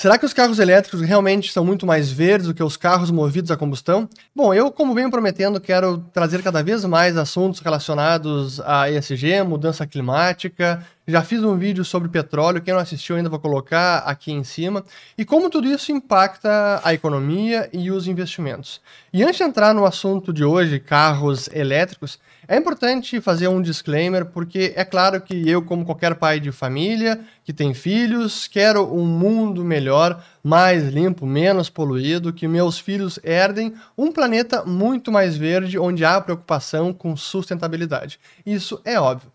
Será que os carros elétricos realmente são muito mais verdes do que os carros movidos a combustão? Bom, eu, como venho prometendo, quero trazer cada vez mais assuntos relacionados a ESG, mudança climática. Já fiz um vídeo sobre petróleo, quem não assistiu ainda vou colocar aqui em cima, e como tudo isso impacta a economia e os investimentos. E antes de entrar no assunto de hoje, carros elétricos, é importante fazer um disclaimer, porque é claro que eu, como qualquer pai de família que tem filhos, quero um mundo melhor, mais limpo, menos poluído, que meus filhos herdem um planeta muito mais verde, onde há preocupação com sustentabilidade. Isso é óbvio.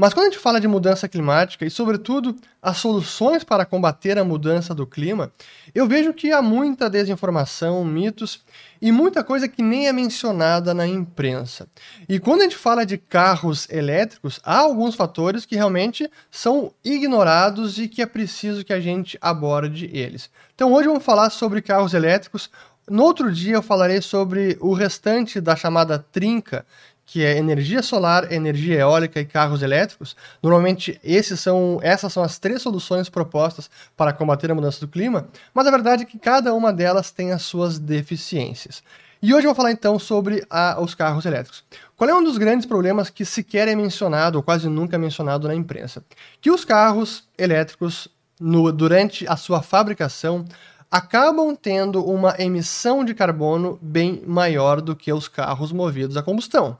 Mas quando a gente fala de mudança climática e, sobretudo, as soluções para combater a mudança do clima, eu vejo que há muita desinformação, mitos e muita coisa que nem é mencionada na imprensa. E quando a gente fala de carros elétricos, há alguns fatores que realmente são ignorados e que é preciso que a gente aborde eles. Então hoje vamos falar sobre carros elétricos. No outro dia eu falarei sobre o restante da chamada trinca que é energia solar, energia eólica e carros elétricos. Normalmente esses são, essas são as três soluções propostas para combater a mudança do clima, mas a verdade é que cada uma delas tem as suas deficiências. E hoje eu vou falar então sobre a, os carros elétricos. Qual é um dos grandes problemas que sequer é mencionado, ou quase nunca é mencionado na imprensa? Que os carros elétricos, no, durante a sua fabricação, acabam tendo uma emissão de carbono bem maior do que os carros movidos a combustão.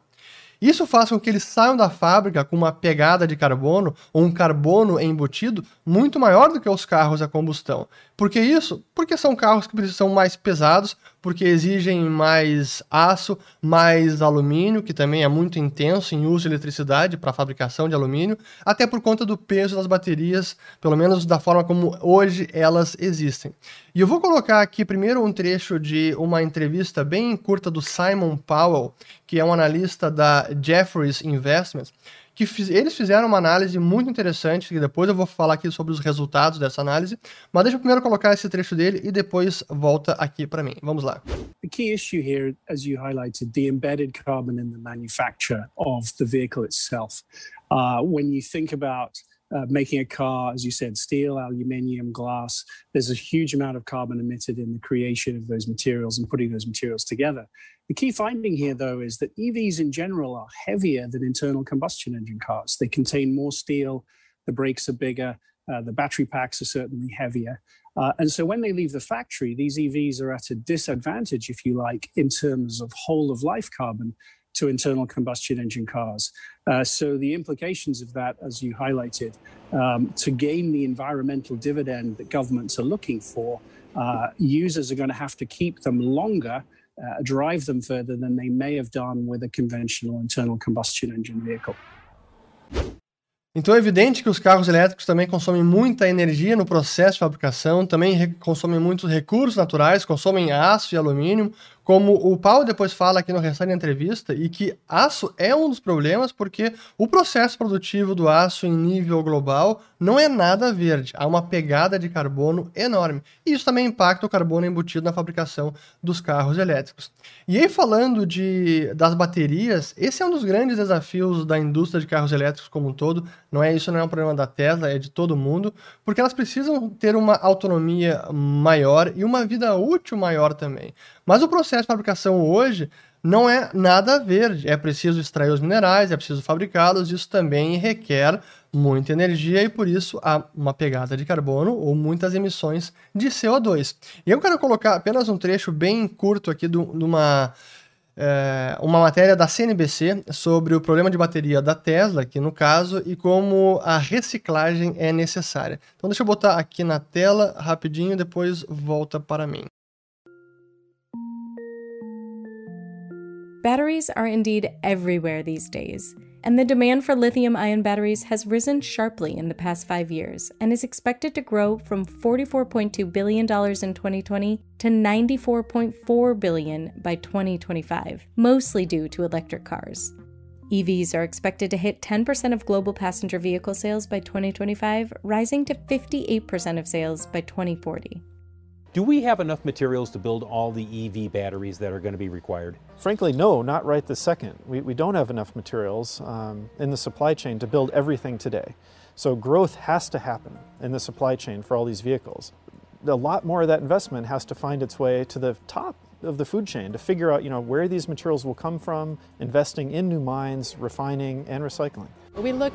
Isso faz com que eles saiam da fábrica com uma pegada de carbono ou um carbono embutido muito maior do que os carros a combustão. Por que isso? Porque são carros que são mais pesados, porque exigem mais aço, mais alumínio, que também é muito intenso em uso de eletricidade para fabricação de alumínio, até por conta do peso das baterias, pelo menos da forma como hoje elas existem. E eu vou colocar aqui primeiro um trecho de uma entrevista bem curta do Simon Powell, que é um analista da Jefferies Investments, que fiz, eles fizeram uma análise muito interessante, que depois eu vou falar aqui sobre os resultados dessa análise, mas deixa eu primeiro colocar esse trecho dele e depois volta aqui para mim. Vamos lá. The key issue here, as you highlighted, the embedded carbon in the manufacture of the vehicle itself. Uh, when you think about uh, making a car, as you said, steel, aluminium, glass, there's a huge amount of carbon emitted in the creation of those materials and putting those materials together. The key finding here, though, is that EVs in general are heavier than internal combustion engine cars. They contain more steel, the brakes are bigger, uh, the battery packs are certainly heavier. Uh, and so when they leave the factory, these EVs are at a disadvantage, if you like, in terms of whole of life carbon to internal combustion engine cars. Uh, so the implications of that, as you highlighted, um, to gain the environmental dividend that governments are looking for, uh, users are going to have to keep them longer, uh, drive them further than they may have done with a conventional internal combustion engine vehicle. Então é evidente que os carros elétricos também consomem muita energia no processo de fabricação, também consomem muitos recursos naturais, consomem aço e alumínio, como o Paulo depois fala aqui no restante da entrevista, e que aço é um dos problemas porque o processo produtivo do aço em nível global não é nada verde, há uma pegada de carbono enorme. E isso também impacta o carbono embutido na fabricação dos carros elétricos. E aí falando de, das baterias, esse é um dos grandes desafios da indústria de carros elétricos como um todo. Não é isso, não é um problema da Tesla, é de todo mundo, porque elas precisam ter uma autonomia maior e uma vida útil maior também. Mas o processo de fabricação hoje não é nada verde. É preciso extrair os minerais, é preciso fabricá-los, isso também requer muita energia e por isso há uma pegada de carbono ou muitas emissões de CO2. E eu quero colocar apenas um trecho bem curto aqui de uma, é, uma matéria da CNBC sobre o problema de bateria da Tesla, aqui no caso, e como a reciclagem é necessária. Então deixa eu botar aqui na tela rapidinho, depois volta para mim. Batteries are indeed everywhere these days, and the demand for lithium ion batteries has risen sharply in the past five years and is expected to grow from $44.2 billion in 2020 to 94.4 billion by 2025, mostly due to electric cars. EVs are expected to hit 10% of global passenger vehicle sales by 2025, rising to 58% of sales by 2040. Do we have enough materials to build all the EV batteries that are going to be required? Frankly, no, not right this second. We, we don't have enough materials um, in the supply chain to build everything today. So growth has to happen in the supply chain for all these vehicles. a lot more of that investment has to find its way to the top of the food chain to figure out, you know, where these materials will come from, investing in new mines, refining and recycling. We look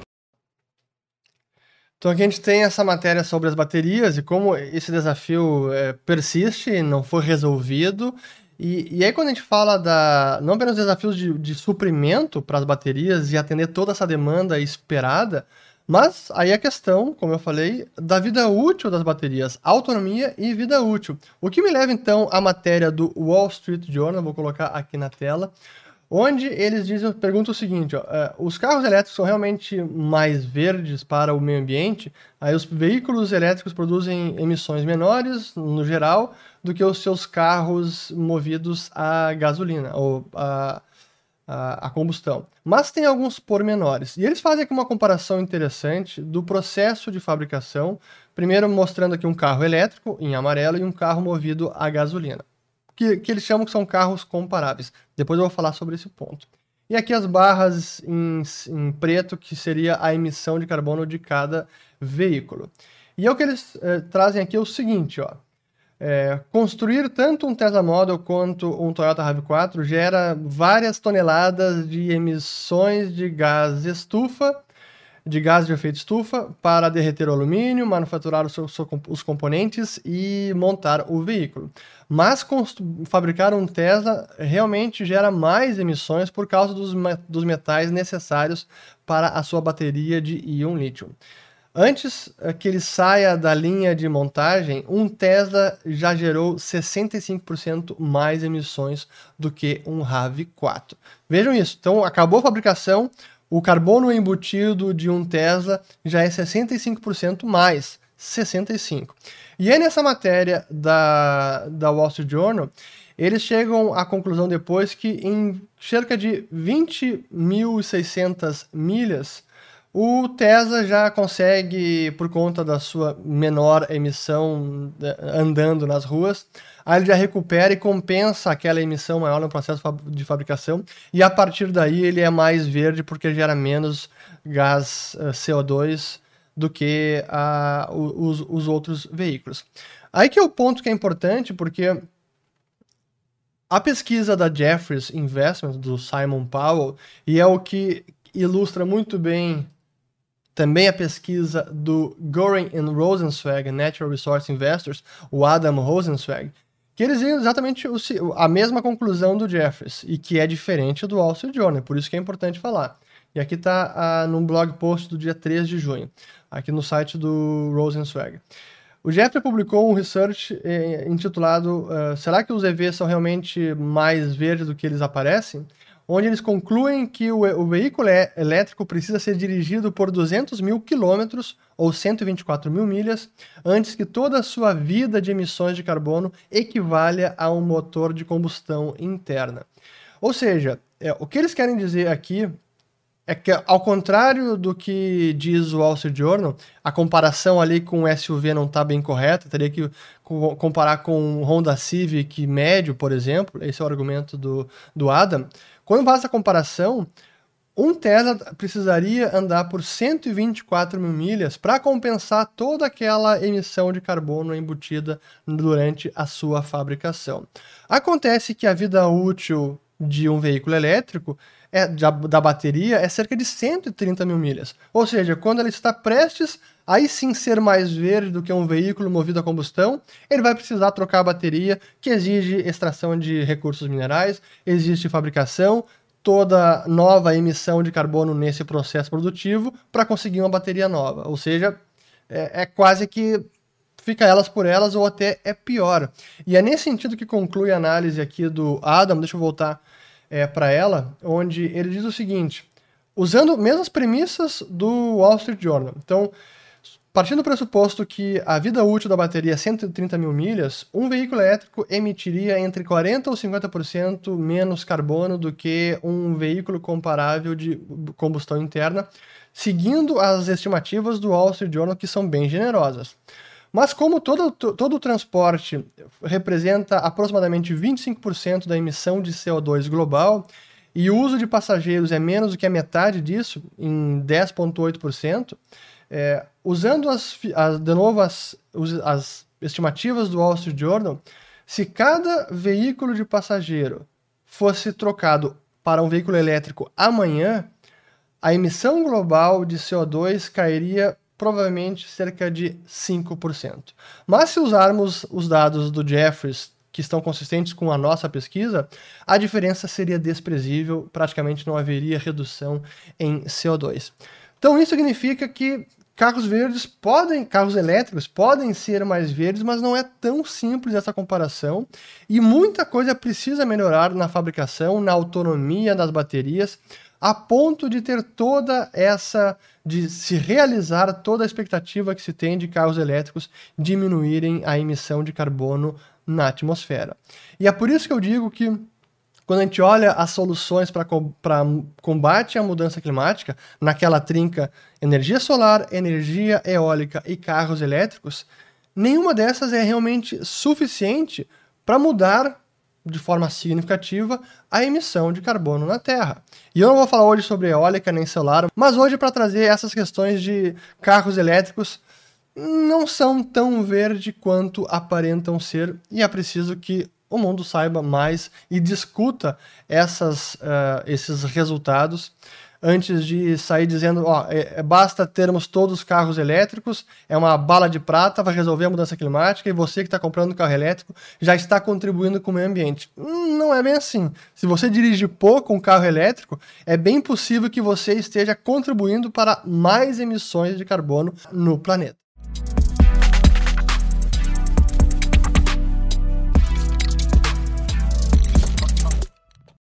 Então aqui a gente tem essa matéria sobre as baterias e como esse desafio é, persiste, não foi resolvido. E, e, aí quando a gente fala da não apenas desafios de, de suprimento para as baterias e atender toda essa demanda esperada, mas aí a questão, como eu falei, da vida útil das baterias, autonomia e vida útil. O que me leva então à matéria do Wall Street Journal, vou colocar aqui na tela, onde eles dizem, perguntam o seguinte: ó, é, os carros elétricos são realmente mais verdes para o meio ambiente? Aí os veículos elétricos produzem emissões menores, no geral, do que os seus carros movidos a gasolina ou a a, a, combustão. Mas tem alguns pormenores. E eles fazem aqui uma comparação interessante do processo de fabricação, primeiro mostrando aqui um carro elétrico em amarelo e um carro movido a gasolina, que, que eles chamam que são carros comparáveis. Depois eu vou falar sobre esse ponto. E aqui as barras em, em preto, que seria a emissão de carbono de cada veículo. E é o que eles eh, trazem aqui é o seguinte, ó. É, construir tanto um Tesla Model quanto um Toyota RAV4 gera várias toneladas de emissões de gás estufa, de gás de efeito estufa, para derreter o alumínio, manufaturar os, os componentes e montar o veículo. Mas fabricar um Tesla realmente gera mais emissões por causa dos, dos metais necessários para a sua bateria de íon lítio. Antes eh, que ele saia da linha de montagem, um Tesla já gerou 65% mais emissões do que um RAV4. Vejam isso. Então, acabou a fabricação, o carbono embutido de um Tesla já é 65% mais. 65. E é nessa matéria da, da Wall Street Journal, eles chegam à conclusão depois que em cerca de 20.600 milhas, o Tesla já consegue, por conta da sua menor emissão né, andando nas ruas, aí ele já recupera e compensa aquela emissão maior no processo de fabricação, e a partir daí ele é mais verde porque gera menos gás eh, CO2 do que uh, os, os outros veículos. Aí que é o ponto que é importante, porque a pesquisa da Jeffries Investments, do Simon Powell, e é o que ilustra muito bem também a pesquisa do Goring and Rosenzweig, Natural Resource Investors, o Adam Rosenzweig, que eles viram exatamente o, a mesma conclusão do Jeffers, e que é diferente do Wall Street Journal, por isso que é importante falar. E aqui está uh, num blog post do dia 3 de junho, aqui no site do Rosenzweig. O Jeffrey publicou um research eh, intitulado uh, Será que os EVs são realmente mais verdes do que eles aparecem? Onde eles concluem que o, o veículo é, elétrico precisa ser dirigido por 200 mil quilômetros ou 124 mil milhas antes que toda a sua vida de emissões de carbono equivalha a um motor de combustão interna. Ou seja, é, o que eles querem dizer aqui é que, ao contrário do que diz o Wall Street Journal, a comparação ali com o SUV não está bem correta, teria que comparar com o Honda Civic médio, por exemplo, esse é o argumento do, do Adam. Quando faz essa comparação, um Tesla precisaria andar por 124 mil milhas para compensar toda aquela emissão de carbono embutida durante a sua fabricação. Acontece que a vida útil de um veículo elétrico é, da, da bateria é cerca de 130 mil milhas. Ou seja, quando ela está prestes aí sim ser mais verde do que um veículo movido a combustão, ele vai precisar trocar a bateria, que exige extração de recursos minerais, existe fabricação, toda nova emissão de carbono nesse processo produtivo para conseguir uma bateria nova. Ou seja, é, é, quase que fica elas por elas ou até é pior. E é nesse sentido que conclui a análise aqui do Adam, deixa eu voltar é, para ela, onde ele diz o seguinte, usando mesmas premissas do Wall Street Journal. Então, Partindo do pressuposto que a vida útil da bateria é 130 mil milhas, um veículo elétrico emitiria entre 40% ou 50% menos carbono do que um veículo comparável de combustão interna, seguindo as estimativas do Wall Street Journal, que são bem generosas. Mas como todo, todo o transporte representa aproximadamente 25% da emissão de CO2 global, e o uso de passageiros é menos do que a metade disso, em 10,8%, é, usando as, as, de novo as, as estimativas do Wall Street Journal, se cada veículo de passageiro fosse trocado para um veículo elétrico amanhã, a emissão global de CO2 cairia provavelmente cerca de 5%. Mas se usarmos os dados do Jeffries, que estão consistentes com a nossa pesquisa, a diferença seria desprezível, praticamente não haveria redução em CO2. Então isso significa que carros verdes podem, carros elétricos podem ser mais verdes, mas não é tão simples essa comparação e muita coisa precisa melhorar na fabricação, na autonomia das baterias, a ponto de ter toda essa de se realizar toda a expectativa que se tem de carros elétricos diminuírem a emissão de carbono na atmosfera. E é por isso que eu digo que quando a gente olha as soluções para combate à mudança climática, naquela trinca energia solar, energia eólica e carros elétricos, nenhuma dessas é realmente suficiente para mudar de forma significativa a emissão de carbono na Terra. E eu não vou falar hoje sobre eólica nem solar, mas hoje para trazer essas questões de carros elétricos não são tão verde quanto aparentam ser e é preciso que o mundo saiba mais e discuta essas, uh, esses resultados antes de sair dizendo, ó, é, é, basta termos todos os carros elétricos, é uma bala de prata, vai resolver a mudança climática e você que está comprando carro elétrico já está contribuindo com o meio ambiente. Hum, não é bem assim. Se você dirige pouco um carro elétrico, é bem possível que você esteja contribuindo para mais emissões de carbono no planeta.